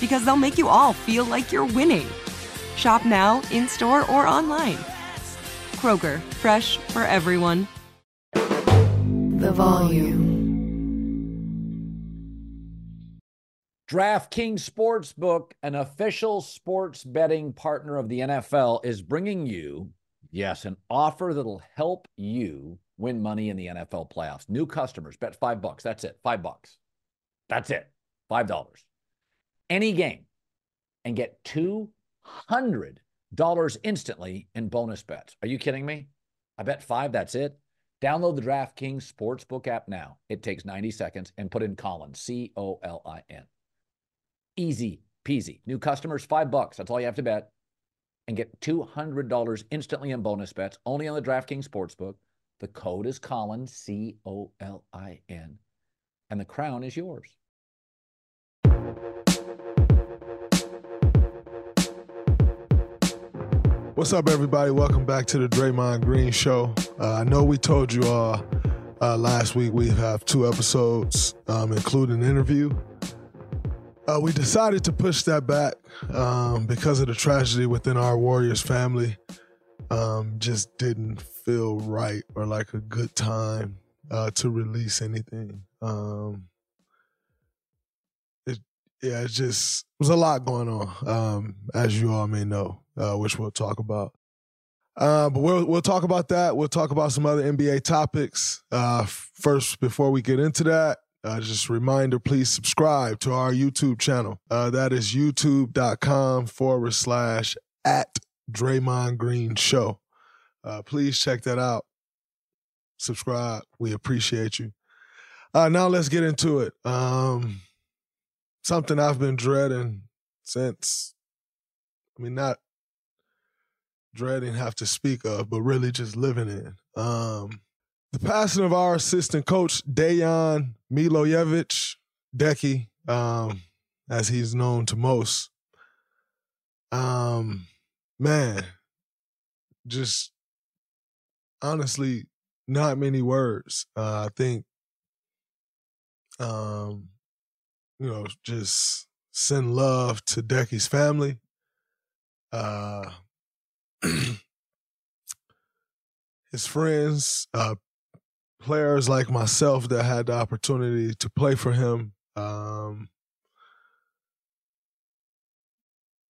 because they'll make you all feel like you're winning. Shop now, in store, or online. Kroger, fresh for everyone. The volume. DraftKings Sportsbook, an official sports betting partner of the NFL, is bringing you, yes, an offer that'll help you win money in the NFL playoffs. New customers bet five bucks. That's it. Five bucks. That's it. Five dollars. Any game and get $200 instantly in bonus bets. Are you kidding me? I bet five. That's it. Download the DraftKings Sportsbook app now. It takes 90 seconds and put in Colin, C O L I N. Easy peasy. New customers, five bucks. That's all you have to bet. And get $200 instantly in bonus bets only on the DraftKings Sportsbook. The code is Colin, C O L I N. And the crown is yours. What's up, everybody? Welcome back to the Draymond Green Show. Uh, I know we told you all uh, last week we have two episodes, um, including an interview. Uh, we decided to push that back um, because of the tragedy within our Warriors family. Um, just didn't feel right or like a good time uh, to release anything. Um, yeah, it's just was a lot going on, um, as you all may know, uh, which we'll talk about. Uh, but we'll we'll talk about that. We'll talk about some other NBA topics. Uh, first, before we get into that, uh, just a reminder: please subscribe to our YouTube channel. Uh, that is YouTube.com forward slash at Draymond Green Show. Uh, please check that out. Subscribe. We appreciate you. Uh, now let's get into it. Um, something I've been dreading since. I mean, not dreading have to speak of, but really just living in. Um, the passing of our assistant coach, Dejan Milojevic, Decky, um, as he's known to most. Um, man, just honestly, not many words. Uh, I think, um, you know, just send love to Decky's family. Uh, his friends, uh, players like myself that had the opportunity to play for him, um,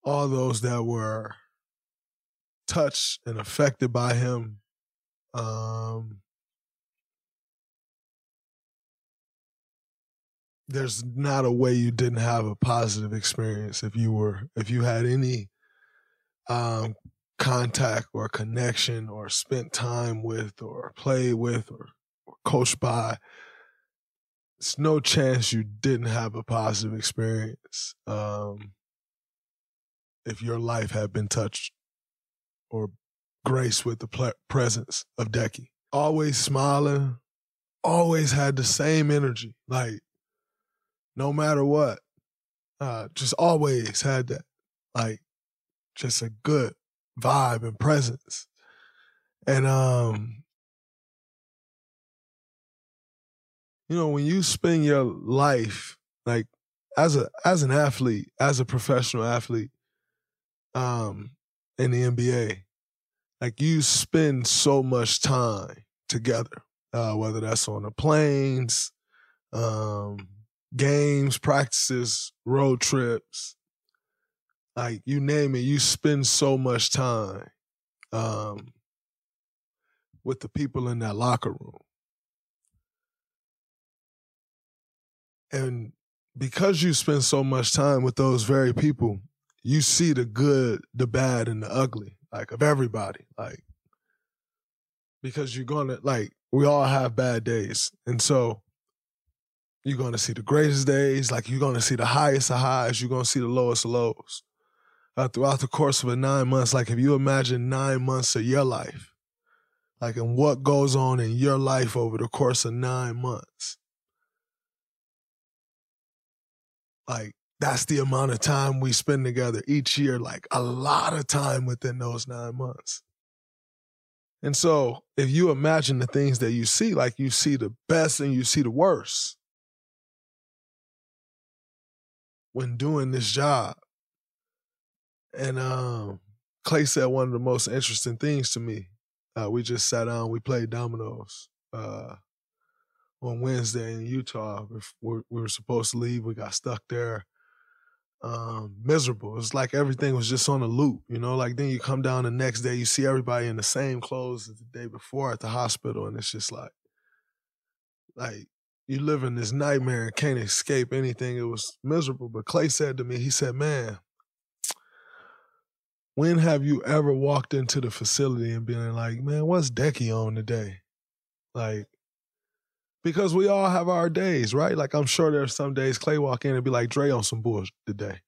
all those that were touched and affected by him. Um, there's not a way you didn't have a positive experience if you were if you had any um, contact or connection or spent time with or played with or, or coached by it's no chance you didn't have a positive experience um, if your life had been touched or graced with the presence of Decky. Always smiling, always had the same energy, like no matter what. Uh, just always had that, like just a good vibe and presence. And um, you know, when you spend your life like as a as an athlete, as a professional athlete, um, in the NBA, like you spend so much time together, uh, whether that's on the planes, um, games, practices, road trips, like you name it, you spend so much time um, with the people in that locker room. And because you spend so much time with those very people, you see the good, the bad, and the ugly, like of everybody. Like, because you're gonna like we all have bad days. And so you're gonna see the greatest days, like you're gonna see the highest of highs, you're gonna see the lowest of lows. Uh, throughout the course of a nine months, like if you imagine nine months of your life, like and what goes on in your life over the course of nine months. Like that's the amount of time we spend together each year, like a lot of time within those nine months. And so if you imagine the things that you see, like you see the best and you see the worst when doing this job. And um, Clay said one of the most interesting things to me. Uh, we just sat down, we played dominoes uh, on Wednesday in Utah. We, we were supposed to leave, we got stuck there. Um, miserable. It's like everything was just on a loop, you know. Like then you come down the next day, you see everybody in the same clothes as the day before at the hospital, and it's just like, like you live in this nightmare and can't escape anything. It was miserable. But Clay said to me, he said, "Man, when have you ever walked into the facility and been like, man, what's Decky on today? Like, because we all have our days, right? Like, I'm sure there's some days Clay walk in and be like, Dre on some bullshit today.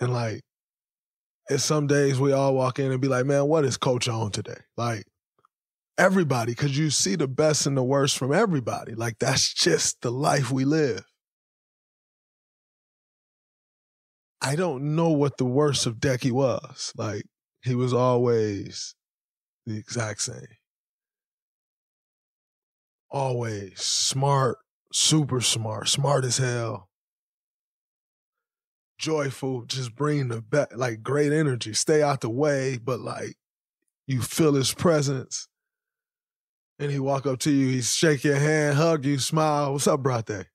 And like, it's some days we all walk in and be like, man, what is coach on today? Like, everybody, because you see the best and the worst from everybody. Like, that's just the life we live. I don't know what the worst of Decky was. Like he was always the exact same. Always smart, super smart, smart as hell. Joyful, just bring the back, like great energy. Stay out the way, but like you feel his presence. And he walk up to you, he shake your hand, hug you, smile. What's up, brother?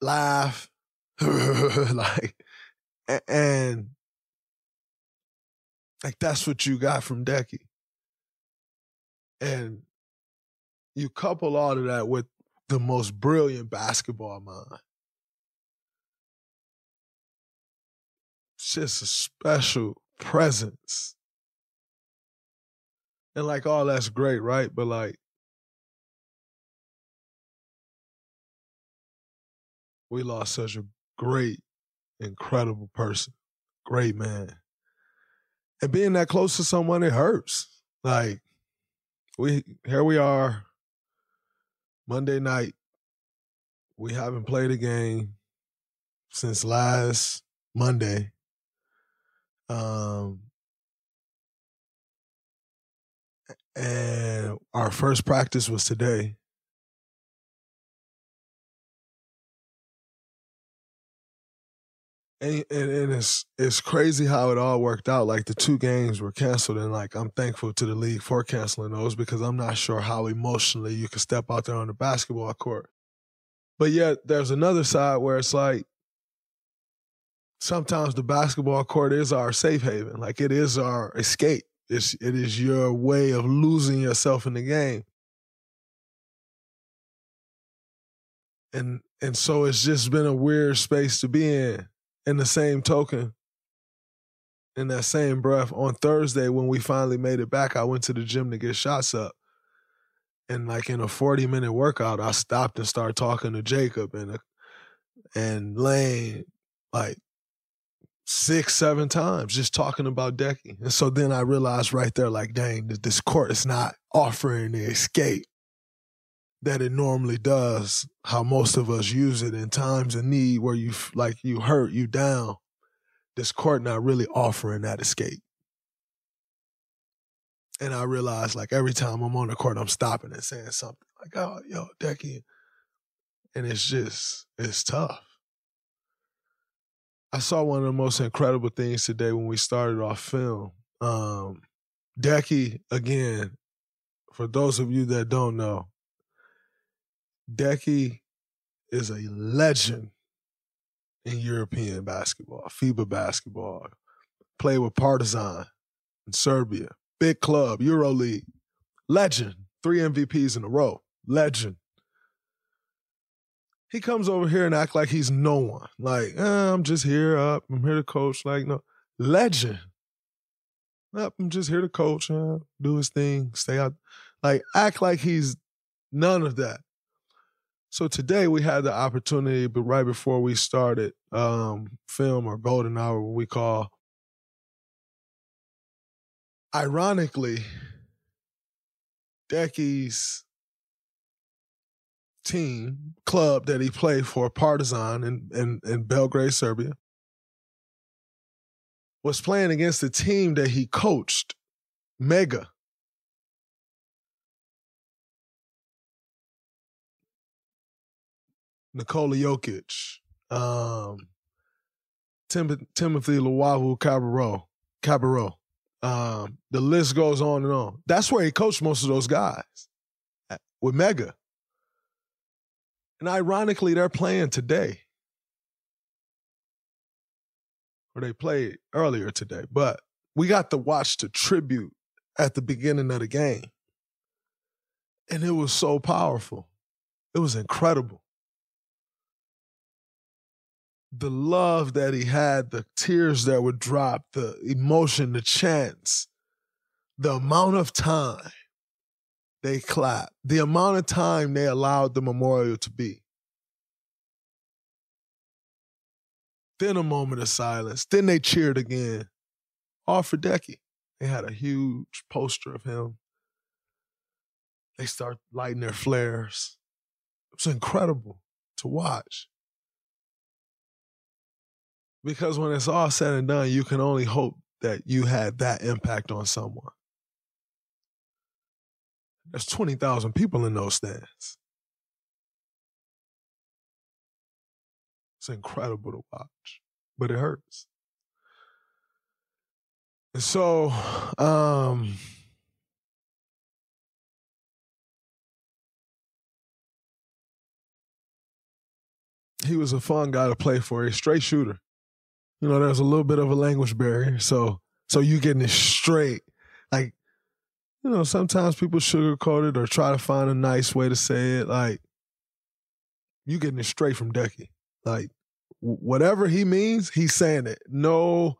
Laugh like, and like that's what you got from Decky. And you couple all of that with the most brilliant basketball mind. It's just a special presence. And like all that's great, right? But like we lost such a great, incredible person, great man. And being that close to someone, it hurts. Like we here we are, Monday night. We haven't played a game since last Monday. Um, and our first practice was today. and, and, and, it's it's crazy how it all worked out. Like the two games were canceled, and like I'm thankful to the league for canceling those because I'm not sure how emotionally you can step out there on the basketball court. But yet there's another side where it's like sometimes the basketball court is our safe haven. Like it is our escape. It's it is your way of losing yourself in the game. And and so it's just been a weird space to be in in the same token, in that same breath, on Thursday when we finally made it back, I went to the gym to get shots up. And like in a 40 minute workout, I stopped and started talking to Jacob and uh, and Lane like six, seven times, just talking about Decky. And so then I realized right there, like, dang, this court is not offering the escape that it normally does, how most of us use it in times of need where you like you hurt, you down. This court not really offering that escape. And I realized like every time I'm on the court, I'm stopping and saying something like, oh, yo, Decky. And it's just, it's tough. I saw one of the most incredible things today when we started off film. Um, Decky, again, for those of you that don't know, Decky is a legend in European basketball, FIBA basketball. Played with Partizan in Serbia, big club, EuroLeague, legend, three MVPs in a row, legend. He comes over here and act like he's no one. Like, eh, I'm just here up. I'm here to coach. Like, no, legend. Up, I'm just here to coach. Uh, do his thing. Stay out. Like, act like he's none of that. So today we had the opportunity, but right before we started um, film or golden hour, what we call. Ironically, Decky's team club that he played for, Partizan in, in, in Belgrade, Serbia, was playing against the team that he coached, Mega. Nikola Jokic, um, Tim- Timothy Luwawu Cabarrot, Cabarrot. Um, the list goes on and on. That's where he coached most of those guys with Mega. And ironically, they're playing today. Or they played earlier today. But we got to watch the tribute at the beginning of the game. And it was so powerful. It was incredible the love that he had, the tears that would drop, the emotion, the chants, the amount of time they clapped, the amount of time they allowed the memorial to be. Then a moment of silence. Then they cheered again. All for Decky. They had a huge poster of him. They start lighting their flares. It was incredible to watch. Because when it's all said and done, you can only hope that you had that impact on someone. There's 20,000 people in those stands. It's incredible to watch, but it hurts. And so, um, he was a fun guy to play for, a straight shooter you know, there's a little bit of a language barrier. So so you getting it straight. Like, you know, sometimes people sugarcoat it or try to find a nice way to say it. Like, you getting it straight from Decky. Like, whatever he means, he's saying it. No,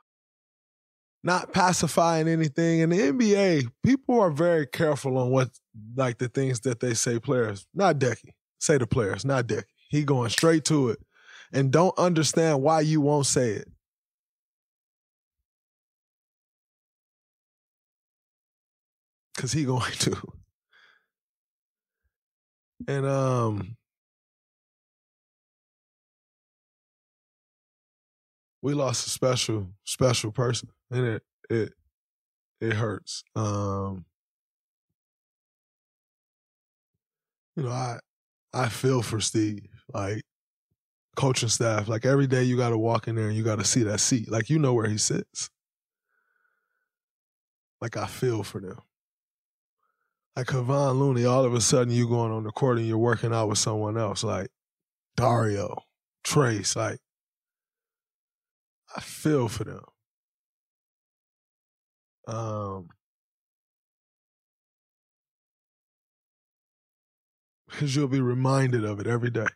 not pacifying anything. In the NBA, people are very careful on what, like, the things that they say players. Not Decky. Say the players, not Decky. He going straight to it and don't understand why you won't say it. Cause he going to. And um we lost a special, special person. And it it it hurts. Um you know, I I feel for Steve. Like coaching staff. Like every day you gotta walk in there and you gotta see that seat. Like you know where he sits. Like I feel for them like Kevon Looney, all of a sudden you're going on the court and you're working out with someone else, like Dario, Trayce, like I feel for them. Um because you'll be reminded of it every day.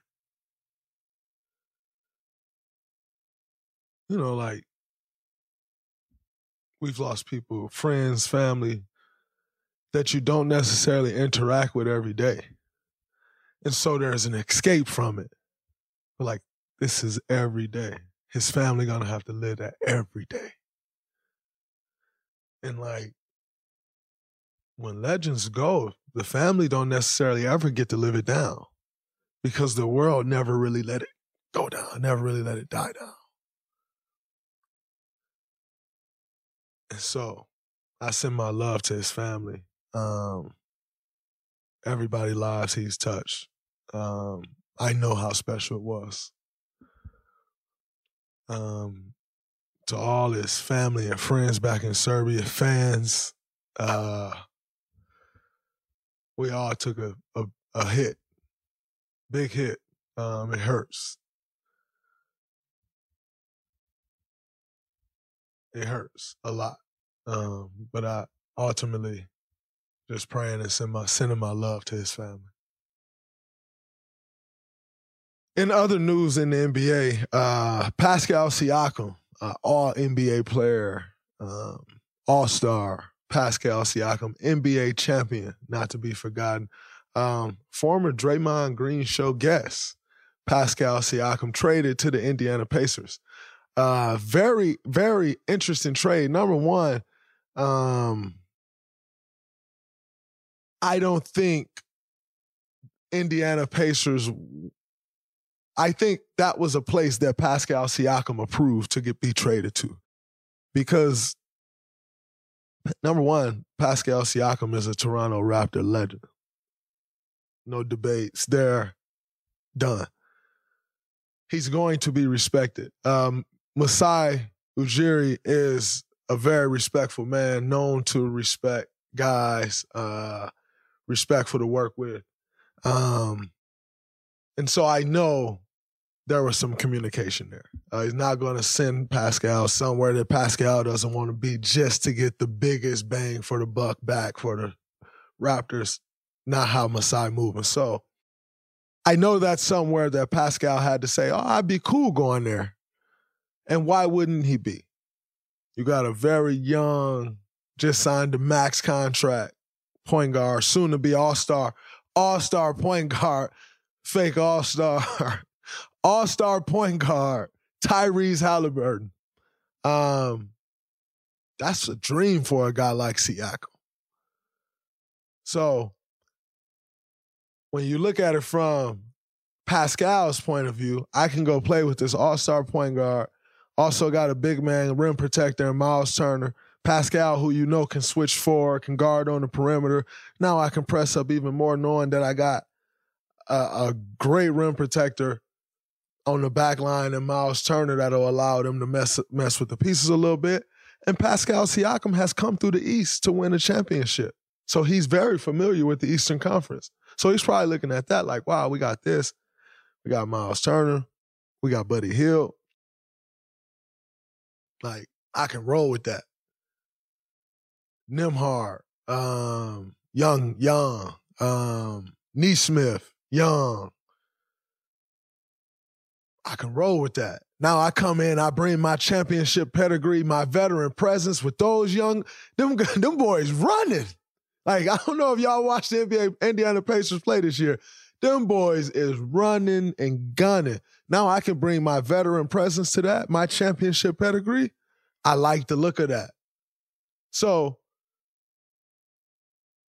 You know, like we've lost people, friends, family, that you don't necessarily interact with every day. And so there's an escape from it. like, this is every day. His family gonna have to live that every day. And like, when legends go, the family don't necessarily ever get to live it down because the world never really let it go down, never really let it die down. And so I send my love to his family. Um, everybody lives he's touched. Um, I know how special it was. Um, to all his family and friends back in Serbia, fans, uh, we all took a, a, a hit, big hit. Um, it hurts. It hurts a lot. Um, but I ultimately just praying and send my, sending my love to his family. In other news in the NBA, uh, Pascal Siakam, uh, all NBA player, um, all star, Pascal Siakam, NBA champion, not to be forgotten. Um, former Draymond Green show guest, Pascal Siakam, traded to the Indiana Pacers. Uh, very, very interesting trade. Number one, um, I don't think Indiana Pacers. I think that was a place that Pascal Siakam approved to get be traded to, because number one, Pascal Siakam is a Toronto Raptor legend. No debates. They're done. He's going to be respected. Um, Masai Ujiri is a very respectful man, known to respect guys, uh, respect to work with. Um, and so I know there was some communication there. Uh, he's not going to send Pascal somewhere that Pascal doesn't want to be just to get the biggest bang for the buck back for the Raptors. Not how Masai moving. So I know that's somewhere that Pascal had to say, "Oh, I'd be cool going there," and why wouldn't he be? You got a very young, just signed a max contract point guard, soon to be all star, all star point guard, fake all star, all star point guard, Tyrese Halliburton. Um, that's a dream for a guy like Siakam. So when you look at it from Pascal's point of view, I can go play with this all star point guard also got a big man rim protector in Miles Turner. Pascal, who you know can switch forward, can guard on the perimeter. Now I can press up even more, knowing that I got a, a great rim protector on the back line and Miles Turner that'll allow them to mess mess with the pieces a little bit. And Pascal Siakam has come through the East to win a championship. So he's very familiar with the Eastern Conference. So he's probably looking at that like, wow, we got this. We got Miles Turner. We got Buddy Hield. Like I can roll with that. Nembhard, um, Young, Young, um, Nesmith, Young. I can roll with that. Now I come in, I bring my championship pedigree, my veteran presence with those young, them, them boys running. Like, I don't know if y'all watched the NBA Indiana Pacers play this year. Them boys is running and gunning. Now I can bring my veteran presence to that, my championship pedigree. I like the look of that. So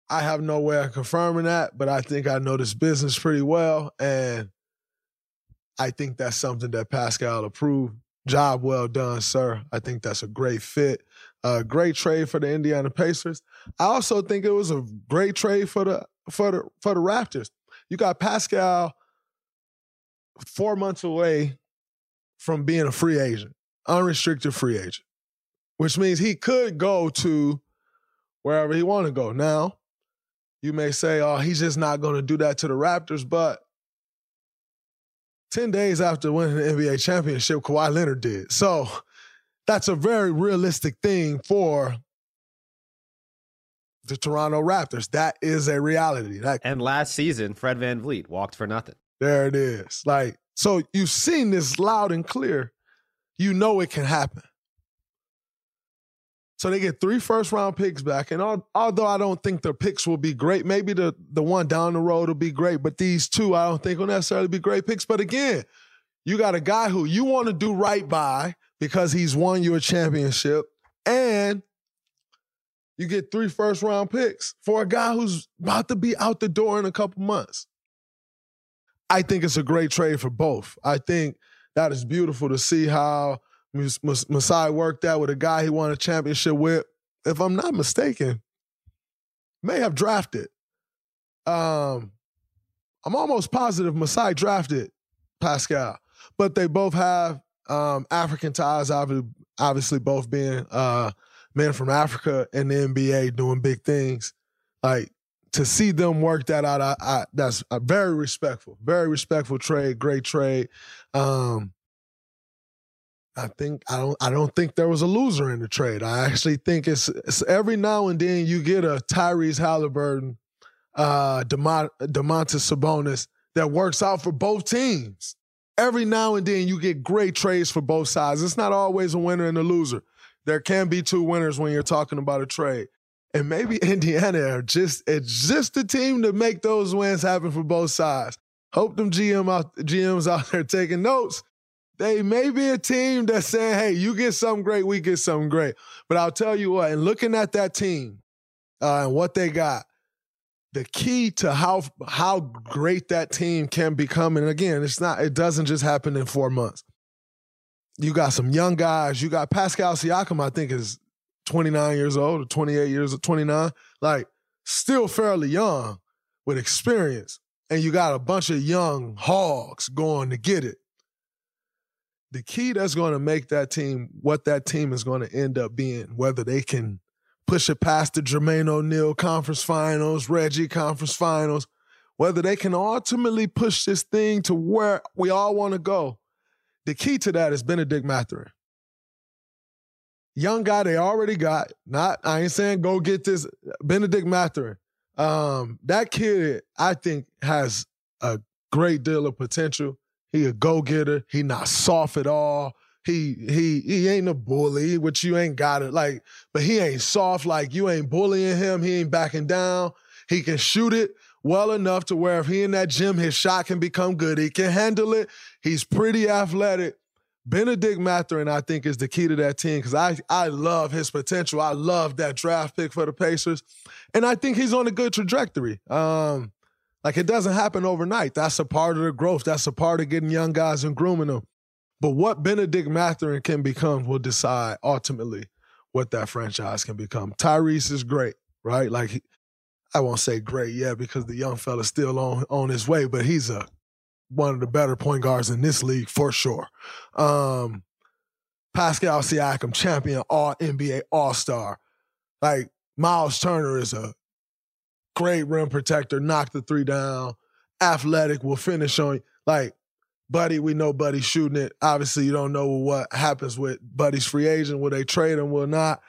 I have no way of confirming that, but I think I know this business pretty well. And I think that's something that Pascal approved. Job well done, sir. I think that's a great fit. A great trade for the Indiana Pacers. I also think it was a great trade for the for the for the Raptors. You got Pascal four months away from being a free agent, unrestricted free agent, which means he could go to wherever he want to go. Now, you may say, oh, he's just not going to do that to the Raptors, but 10 days after winning the NBA championship, Kawhi Leonard did. So that's a very realistic thing for the Toronto Raptors. That is a reality. That, and last season, Fred Van VanVleet walked for nothing. There it is. Like, so you've seen this loud and clear. You know it can happen. So they get three first round picks back. And all, although I don't think their picks will be great, maybe the, the one down the road will be great, but these two I don't think will necessarily be great picks. But again, you got a guy who you want to do right by because he's won you a championship, and you get three first round picks for a guy who's about to be out the door in a couple months. I think it's a great trade for both. I think that is beautiful to see how Masai worked out with a guy he won a championship with. if I'm not mistaken, may have drafted. Um, I'm almost positive Masai drafted Pascal, but they both have um, African ties. Obviously, both being uh, men from Africa and the NBA doing big things. Like to see them work that out, I, I that's a very respectful, very respectful trade, great trade. Um, I think I don't I don't think there was a loser in the trade. I actually think it's, it's every now and then you get a Tyrese Halliburton, uh, Demont, Domantas Sabonis that works out for both teams. Every now and then you get great trades for both sides. It's not always a winner and a loser. There can be two winners when you're talking about a trade. And maybe Indiana are just it's just the team to make those wins happen for both sides. Hope them GM out, GMs out there taking notes they may be a team that's saying, hey, you get something great, we get something great. But I'll tell you what, and looking at that team uh, and what they got, the key to how how great that team can become, and again, it's not, it doesn't just happen in four months. You got some young guys. You got Pascal Siakam, I think, is 29 years old or 28 years or 29. Like, still fairly young with experience. And you got a bunch of young hogs going to get it the key that's going to make that team what that team is going to end up being, whether they can push it past the Jermaine O'Neal conference finals, Reggie conference finals, whether they can ultimately push this thing to where we all want to go. The key to that is Benedict Mathurin. Young guy they already got. Not I ain't saying go get this Benedict Mathurin. Um, that kid, I think, has a great deal of potential. He a go getter. He not soft at all. He he he ain't a bully, which you ain't got it like, but he ain't soft like you ain't bullying him. He ain't backing down. He can shoot it well enough to where if he in that gym, his shot can become good. He can handle it. He's pretty athletic. Benedict Mathurin, I think, is the key to that team because I I love his potential. I love that draft pick for the Pacers, and I think he's on a good trajectory. Um, like it doesn't happen overnight. That's a part of the growth. That's a part of getting young guys and grooming them. But what Benedict Mathurin can become will decide ultimately what that franchise can become. Tyrese is great, right? Like I won't say great yet because the young fella's still on on his way, but he's a one of the better point guards in this league for sure. Um, Pascal Siakam, champion, all NBA All Star. Like Miles Turner is a great rim protector, knock the three down, athletic, will finish on like Buddy, we know Buddy's shooting it. Obviously, you don't know what happens with Buddy's free agent. Will they trade him? Will not?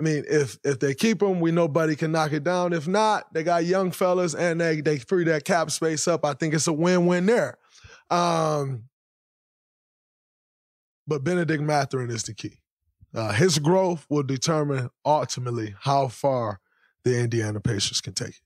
I mean, if if they keep him, we know Buddy can knock it down. If not, they got young fellas and they they free that cap space up. I think it's a win win there. Um, but Benedict Mathurin is the key. Uh, his growth will determine ultimately how far the Indiana Pacers can take it.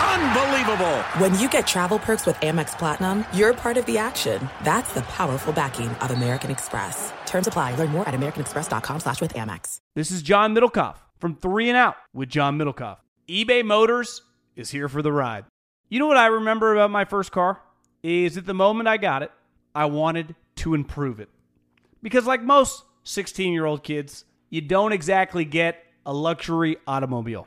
Unbelievable! When you get travel perks with Amex Platinum, you're part of the action. That's the powerful backing of American Express. Terms apply. Learn more at americanexpress.com slash with Amex. This is John Middlekauff from Three and Out with John Middlekauff. eBay Motors is here for the ride. You know what I remember about my first car? Is at the moment I got it, I wanted to improve it. Because like most 16-year-old kids, you don't exactly get a luxury automobile.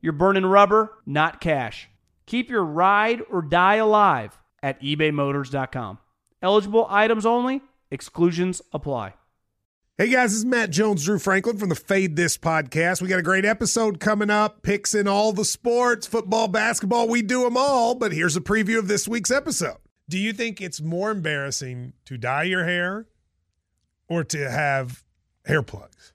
you're burning rubber, not cash. Keep your ride or die alive at ebaymotors.com. Eligible items only, exclusions apply. Hey guys, this is Matt Jones, Drew Franklin from the Fade This podcast. We got a great episode coming up, picks in all the sports, football, basketball, we do them all. But here's a preview of this week's episode. Do you think it's more embarrassing to dye your hair or to have hair plugs?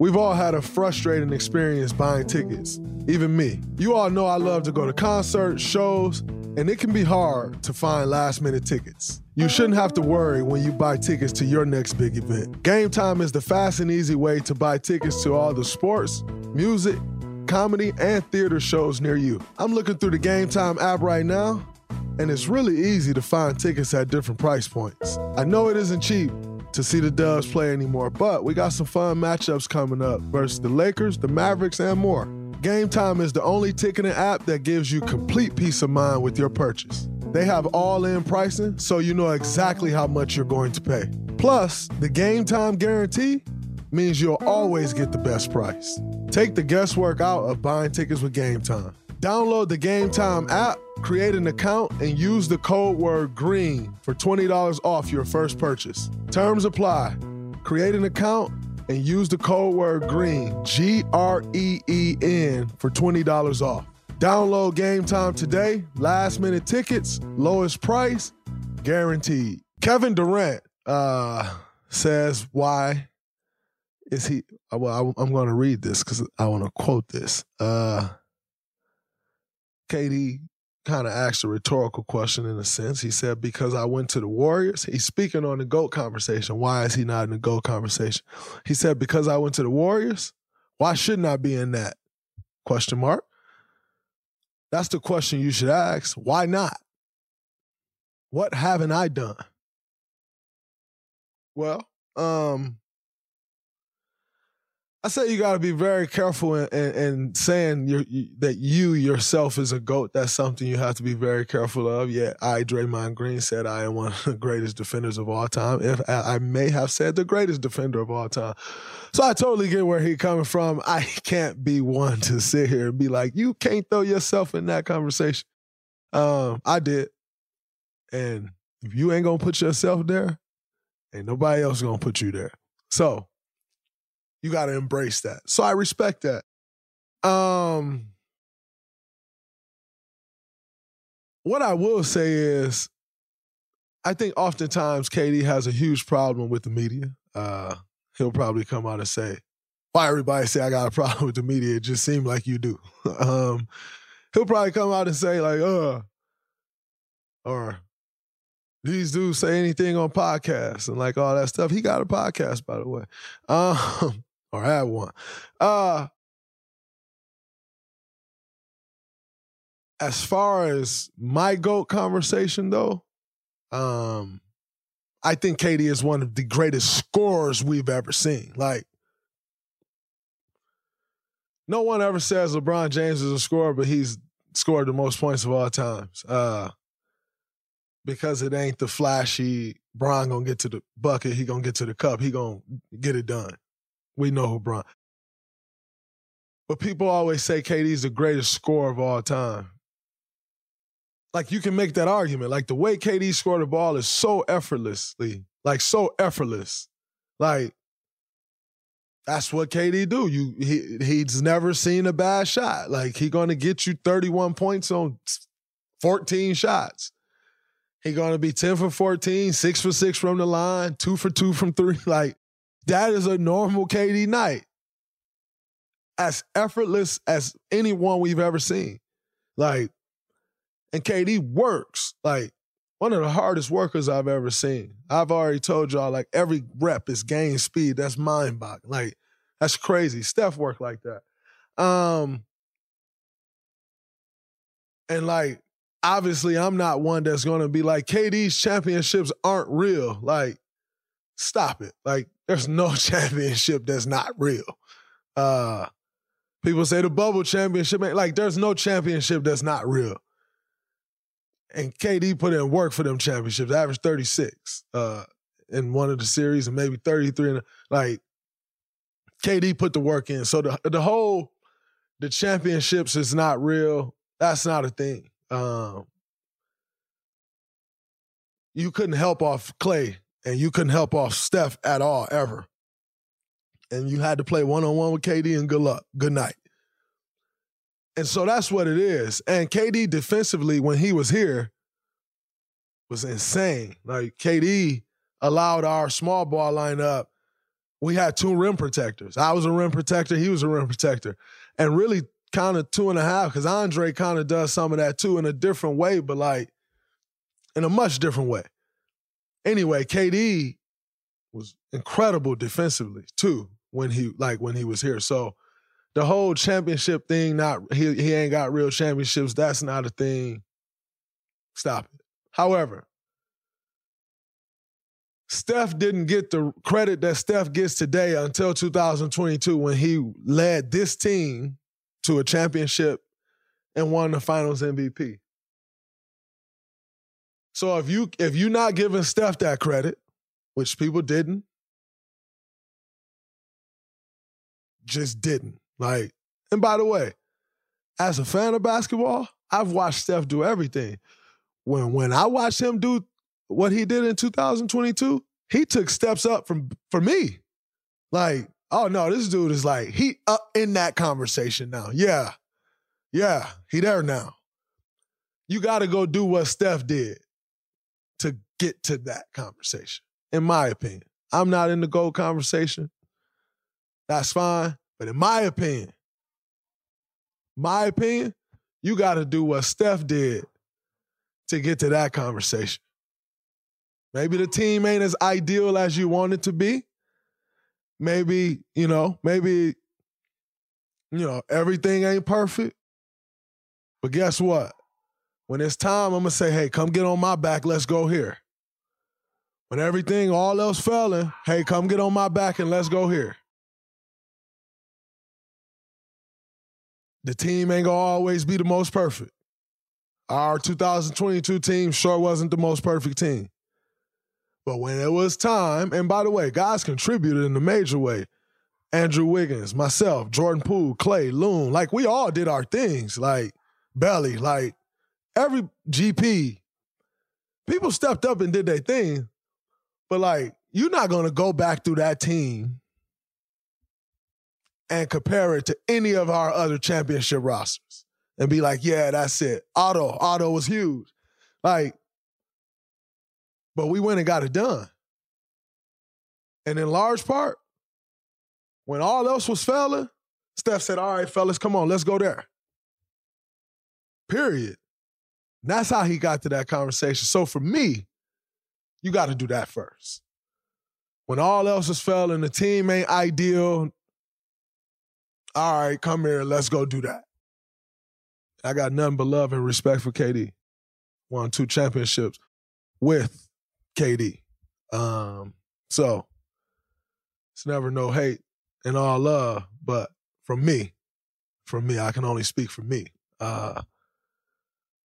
We've all had a frustrating experience buying tickets, even me. You all know I love to go to concerts, shows, and it can be hard to find last minute tickets. You shouldn't have to worry when you buy tickets to your next big event. Game Time is the fast and easy way to buy tickets to all the sports, music, comedy, and theater shows near you. I'm looking through the Game Time app right now, and it's really easy to find tickets at different price points. I know it isn't cheap to see the Dubs play anymore, but we got some fun matchups coming up versus the Lakers, the Mavericks, and more. Game Time is the only ticketing app that gives you complete peace of mind with your purchase. They have all in pricing, so you know exactly how much you're going to pay. Plus, the Game Time guarantee means you'll always get the best price. Take the guesswork out of buying tickets with Game Time. Download the Game Time app, create an account, and use the code word GREEN for $20 off your first purchase. Terms apply. Create an account and use the code word GREEN, G R E E N, for $20 off. Download Game Time today. Last minute tickets, lowest price, guaranteed. Kevin Durant uh, says, Why is he? Well, I, I'm going to read this because I want to quote this. Uh, KD kind of asked a rhetorical question in a sense. He said, Because I went to the Warriors. He's speaking on the GOAT conversation. Why is he not in the GOAT conversation? He said, Because I went to the Warriors. Why shouldn't I be in that? Question mark. That's the question you should ask. Why not? What haven't I done? Well, um, I say you got to be very careful in, in, in saying you that you yourself is a goat. That's something you have to be very careful of. Yeah, I, Draymond Green, said I am one of the greatest defenders of all time. If I, I may have said the greatest defender of all time, so I totally get where he's coming from. I can't be one to sit here and be like, you can't throw yourself in that conversation. Um, I did, and if you ain't gonna put yourself there, ain't nobody else gonna put you there. So you got to embrace that. So I respect that. Um, what I will say is, I think oftentimes KD has a huge problem with the media. Uh, he'll probably come out and say, "Why everybody say I got a problem with the media? It just seemed like you do." um, he'll probably come out and say like, "Uh," or these dudes say anything on podcasts and like all that stuff. He got a podcast, by the way. Um, or had one. Uh as far as my GOAT conversation though, um, I think KD is one of the greatest scorers we've ever seen. Like no one ever says LeBron James is a scorer, but he's scored the most points of all times. Uh because it ain't the flashy Bron gonna get to the bucket, he gonna get to the cup, he gonna get it done. We know who Bron. But people always say KD's the greatest scorer of all time. Like you can make that argument. Like the way KD scored the ball is so effortlessly like so effortless. Like that's what KD do. You he he's never seen a bad shot. Like he gonna get you 31 points on 14 shots. He gonna be 10 for 14, 6 for 6 from the line, 2 for 2 from 3. Like that is a normal KD night. As effortless as anyone we've ever seen. Like, and KD works. Like, one of the hardest workers I've ever seen. I've already told y'all, like, every rep is gain speed. That's mind boggling. Like, that's crazy. Steph work like that. Um, and like, obviously, I'm not one that's gonna be like, KD's championships aren't real. Like, stop it. Like, there's no championship that's not real. Uh people say the bubble championship, like, there's no championship that's not real. And KD put in work for them championships, average 36 uh in one of the series and maybe 33 and like KD put the work in. So the the whole the championships is not real. That's not a thing. Um, you couldn't help off Klay and you couldn't help off Steph at all ever. And you had to play one on one with KD and good luck, good night. And so that's what it is. And KD defensively, when he was here, was insane. Like KD allowed our small ball lineup. We had two rim protectors. I was a rim protector. He was a rim protector. And really kind of two and a half, because Andre kind of does some of that too in a different way, but like in a much different way. Anyway, KD was incredible defensively too when he like when he was here. So the whole championship thing, not he he ain't got real championships. That's not a thing. Stop it. However, Steph didn't get the credit that Steph gets today until 2022 when he led this team to a championship and won the Finals MVP. So if you if you're not giving Steph that credit, which people didn't, just didn't. Like, and by the way, as a fan of basketball, I've watched Steph do everything. When when I watched him do what he did in 2022, he took steps up from for me. Like, oh no, this dude is like he up in that conversation now. Yeah. Yeah, he there now. You got to go do what Steph did get to that conversation, in my opinion. I'm not in the GOAT conversation. That's fine. But in my opinion, my opinion, you got to do what Steph did to get to that conversation. Maybe the team ain't as ideal as you want it to be. Maybe, you know, maybe, you know, everything ain't perfect. But guess what? When it's time, I'm gonna say, hey, come get on my back, let's go here. When everything, all else failing, hey, come get on my back and let's go here. The team ain't gonna always be the most perfect. Our 2022 team sure wasn't the most perfect team. But when it was time, and by the way, guys contributed in a major way. Andrew Wiggins, myself, Jordan Poole, Klay, Loon, like we all did our things. Like Belly, like every GP, people stepped up and did their thing. But like, you're not gonna go back through that team and compare it to any of our other championship rosters and be like, yeah, that's it. Otto, Otto was huge. Like, but we went and got it done. And in large part, when all else was failing, Steph said, all right, fellas, come on, let's go there. Period. And that's how he got to that conversation. So for me, you got to do that first. When all else is failing, the team ain't ideal. All right, come here, let's go do that. I got nothing but love and respect for KD. Won two championships with KD. Um, so it's never no hate and all love, but from me, from me, I can only speak for me. Uh,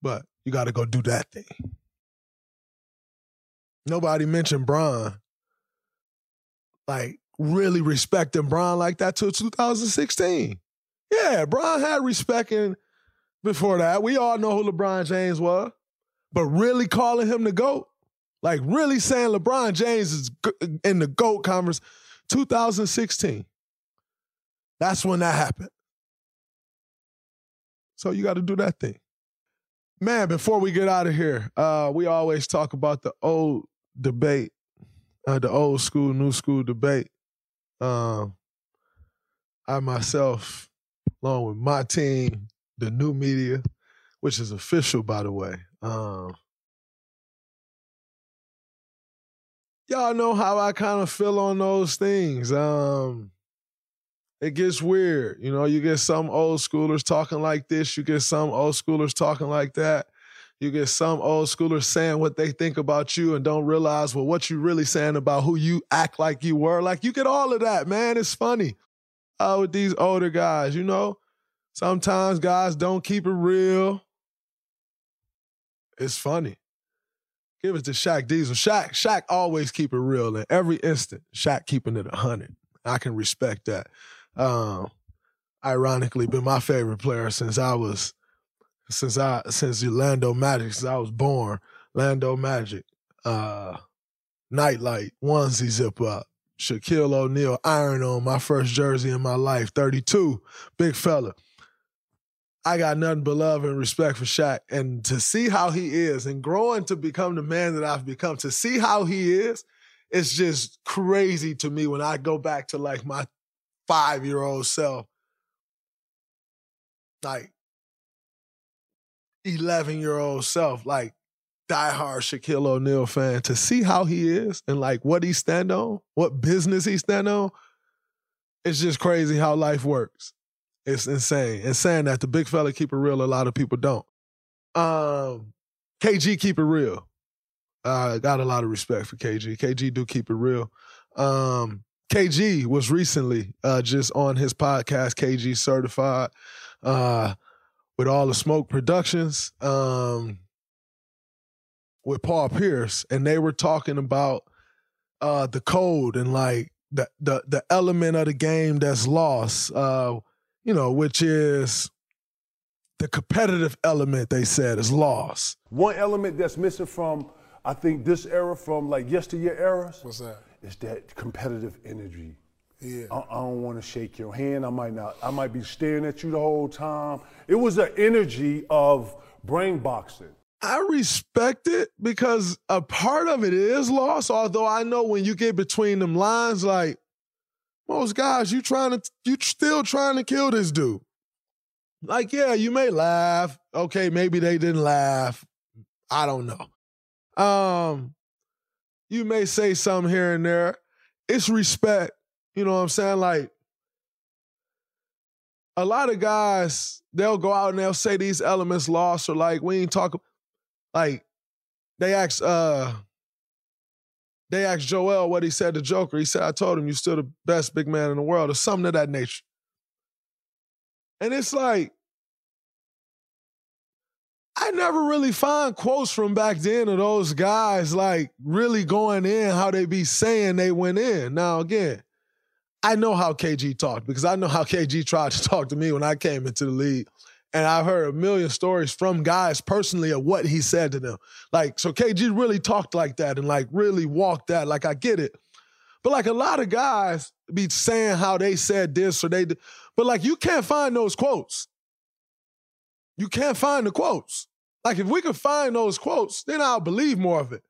but you got to go do that thing. Nobody mentioned Bron. Like really respecting Bron like that till 2016. Yeah, Bron had respect in before that. We all know who LeBron James was, but really calling him the GOAT Like really saying LeBron James is in the GOAT conference 2016. That's when that happened. So you got to do that thing. Man, before we get out of here, uh, we always talk about the old debate, uh, the old school, new school debate. Um, I myself, along with my team, the new media, which is official, by the way. Um, y'all know how I kind of feel on those things. Um, it gets weird. You know, you get some old schoolers talking like this, you get some old schoolers talking like that. You get some old schoolers saying what they think about you and don't realize, well, what you really saying about who you act like you were. Like you get all of that, man. It's funny uh, with these older guys, you know. Sometimes guys don't keep it real. It's funny. Give it to Shaq Diesel. Shaq, Shaq always keep it real in every instant. Shaq keeping it a 100. I can respect that. Um, ironically, been my favorite player since I was since I since Lando Magic, since I was born. Lando Magic, uh, Nightlight, onesie zip up, Shaquille O'Neal, iron on my first jersey in my life, 32, big fella. I got nothing but love and respect for Shaq. And to see how he is and growing to become the man that I've become, to see how he is, it's just crazy to me when I go back to like my five year old self. Like 11 year old self, like diehard Shaquille O'Neal fan, to see how he is and like what he stand on, what business he stand on, it's just crazy how life works. It's insane. And saying that the big fella keep it real, a lot of people don't. Um, KG keep it real. I uh, got a lot of respect for KG. KG do keep it real. Um, KG was recently uh, just on his podcast, KG Certified. Uh, with all the smoke productions um, with Paul Pierce, and they were talking about uh, the code and like the the the element of the game that's lost. Uh, you know, which is the competitive element. They said is lost. One element that's missing from I think this era, from like yesteryear eras, what's that? Is that competitive energy yeah. I, I don't want to shake your hand. I might not. I might be staring at you the whole time. It was the energy of brain boxing. I respect it because a part of it is lost. Although I know when you get between them lines, like most guys, you trying to, you still trying to kill this dude. Like, yeah, you may laugh. Okay, maybe they didn't laugh. I don't know. Um, you may say something here and there. It's respect. You know what I'm saying? Like, a lot of guys, they'll go out and they'll say these elements lost or like, we ain't talking, like, they asked, uh, they asked Joel what he said to Joker. He said, I told him you're still the best big man in the world, or something of that nature. And it's like, I never really find quotes from back then of those guys like really going in how they be saying they went in. Now, again, I know how KG talked because I know how KG tried to talk to me when I came into the league. And I've heard a million stories from guys personally of what he said to them. Like, so KG really talked like that and like really walked that. Like, I get it. But like a lot of guys be saying how they said this or they did. But like, you can't find those quotes. You can't find the quotes. Like, if we could find those quotes, then I'll believe more of it.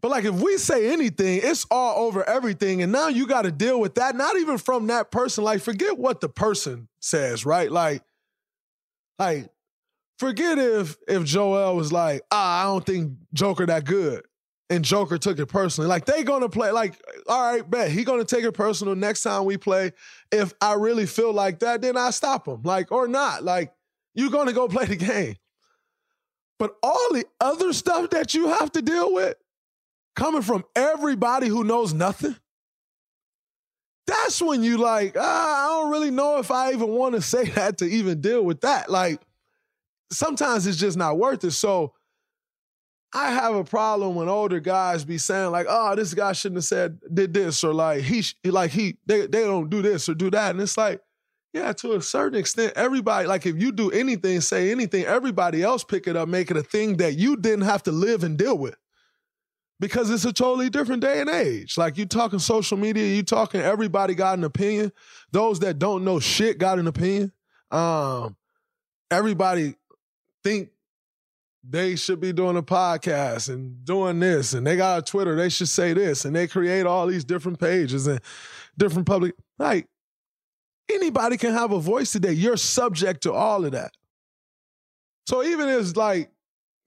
But like if we say anything, it's all over everything. And now you got to deal with that, not even from that person. Like, forget what the person says, right? Like, like, forget if if Joel was like, ah, I don't think Joker that good. And Joker took it personally. Like they gonna play, like, all right, bet he gonna take it personal next time we play. If I really feel like that, then I stop him. Like, or not. Like, you gonna go play the game. But all the other stuff that you have to deal with, coming from everybody who knows nothing, that's when you like, ah, I don't really know if I even want to say that to even deal with that. Like, sometimes it's just not worth it. So I have a problem when older guys be saying like, oh, this guy shouldn't have said did this or like he like he they they don't do this or do that, and it's like. Yeah, to a certain extent, everybody, like if you do anything, say anything, everybody else pick it up, make it a thing that you didn't have to live and deal with. Because it's a totally different day and age. Like you talking social media, you talking everybody got an opinion. Those that don't know shit got an opinion. Um, everybody think they should be doing a podcast and doing this, and they got a Twitter, they should say this, and they create all these different pages and different public. Like anybody can have a voice today. You're subject to all of that. So even as like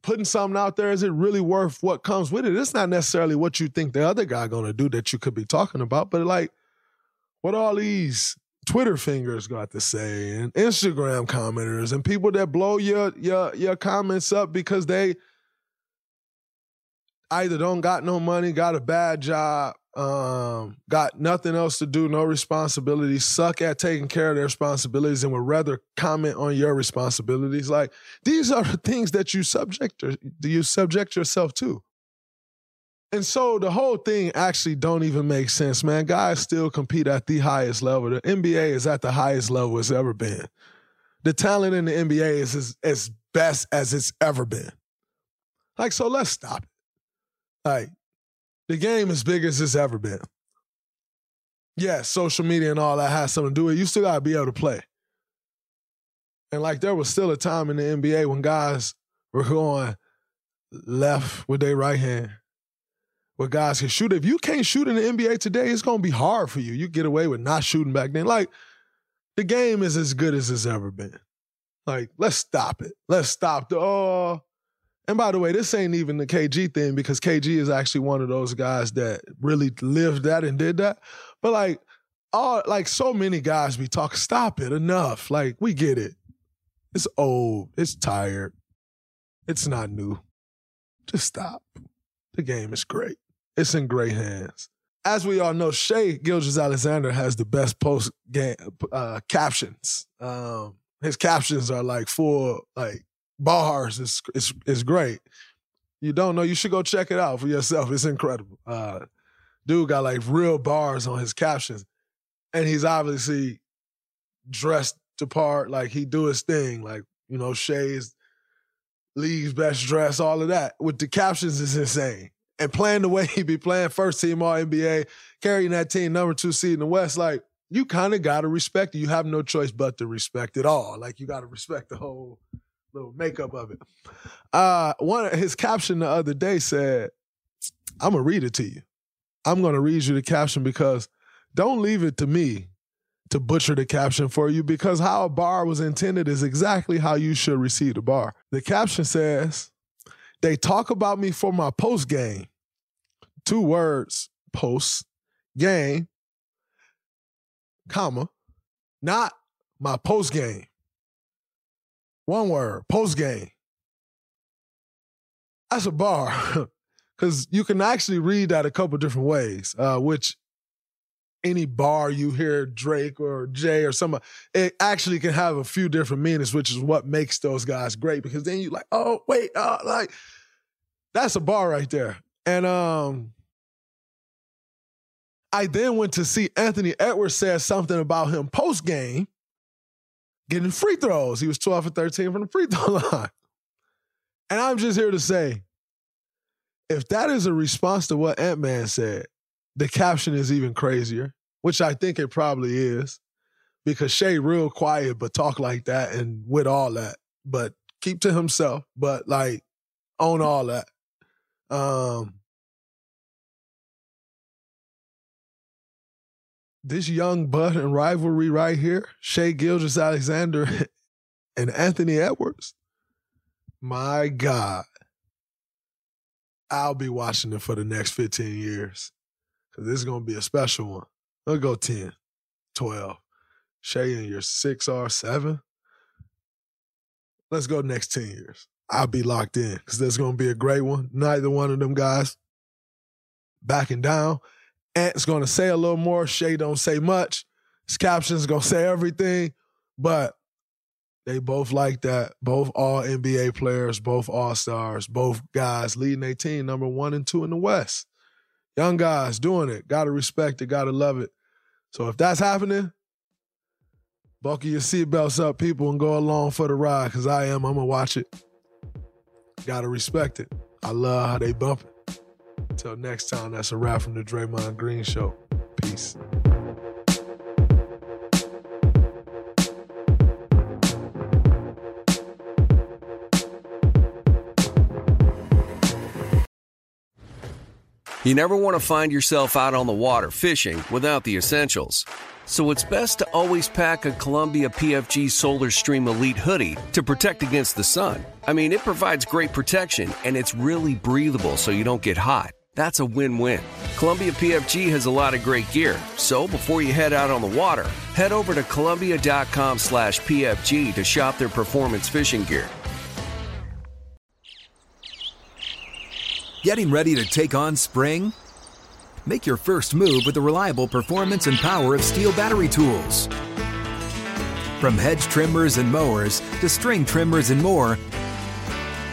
putting something out there, is it really worth what comes with it? It's not necessarily what you think the other guy gonna do that you could be talking about, but like what all these Twitter fingers got to say and Instagram commenters and people that blow your your your comments up because they either don't got no money, got a bad job, um, got nothing else to do, no responsibility, suck at taking care of their responsibilities, and would rather comment on your responsibilities. Like these are the things that you subject or do you subject yourself to. And so the whole thing actually don't even make sense, man. Guys still compete at the highest level. The NBA is at the highest level it's ever been. The talent in the NBA is as, as best as it's ever been. Like, so let's stop it. Like, the game is big as it's ever been. Yeah, social media and all that has something to do with it. You still gotta be able to play. And like there was still a time in the NBA when guys were going left with their right hand. Where guys can shoot. If you can't shoot in the NBA today, it's gonna be hard for you. You get away with not shooting back then. Like the game is as good as it's ever been. Like, let's stop it. Let's stop the oh, and by the way, this ain't even the KG thing because KG is actually one of those guys that really lived that and did that. But like, all like so many guys be talking, stop it, enough. Like, we get it. It's old, it's tired, it's not new. Just stop. The game is great. It's in great hands. As we all know, Shai Gilgeous-Alexander has the best post game uh, captions. Um, his captions are like full, like bars is is is great. You don't know, you should go check it out for yourself. It's incredible. Uh, dude got like real bars on his captions, and he's obviously dressed to part. Like he do his thing. Like you know, Shai's league's best dress, all of that. With the captions is insane. And playing the way he be playing, first team All NBA, carrying that team number two seed in the West, like you kind of got to respect it. You have no choice but to respect it all. Like you got to respect the whole little makeup of it. Uh, one his caption the other day said, "I'm gonna read it to you. I'm gonna read you the caption because don't leave it to me to butcher the caption for you because how a bar was intended is exactly how you should receive the bar. The caption says, "They talk about me for my post game. Two words: post game, comma, not my post game." One word, post game. That's a bar. Because you can actually read that a couple different ways, uh, which any bar you hear Drake or Jay or somebody, it actually can have a few different meanings, which is what makes those guys great. Because then you like, oh, wait, uh, like, that's a bar right there. And um, I then went to see Anthony Edwards said something about him post game getting free throws. He was 12 for 13 from the free throw line. And I'm just here to say, if that is a response to what Ant Man said, the caption is even crazier, which I think it probably is, because Shai real quiet but talk like that and with all that, but keep to himself, but like own all that. Um, this young bud and rivalry right here, Shai Gilgeous-Alexander and Anthony Edwards, my God, I'll be watching it for the next 15 years because this is to be a special one. Let's go 10, 12. Shai in your six or seven. Let's go next 10 years. I'll be locked in because there's to be a great one. Neither one of them guys backing down. Ant's gonna say a little more. Shai don't say much. His caption's gonna say everything, but they both like that. Both all NBA players, both all stars, both guys leading their team number one and two in the West. Young guys doing it. Gotta respect it, gotta love it. So if that's happening, buckle your seatbelts up, people, and go along for the ride, because I am. I'm gonna watch it. Gotta respect it. I love how they bump it. Until next time, that's a wrap from the Draymond Green Show. Peace. You never want to find yourself out on the water fishing without the essentials. So it's best to always pack a Columbia PFG Solar Stream Elite hoodie to protect against the sun. I mean, it provides great protection and it's really breathable so you don't get hot. That's a win-win. Columbia PFG has a lot of great gear, so before you head out on the water, head over to Columbia.com slash PFG to shop their performance fishing gear. Getting ready to take on spring? Make your first move with the reliable performance and power of STIHL battery tools. From hedge trimmers and mowers to string trimmers and more,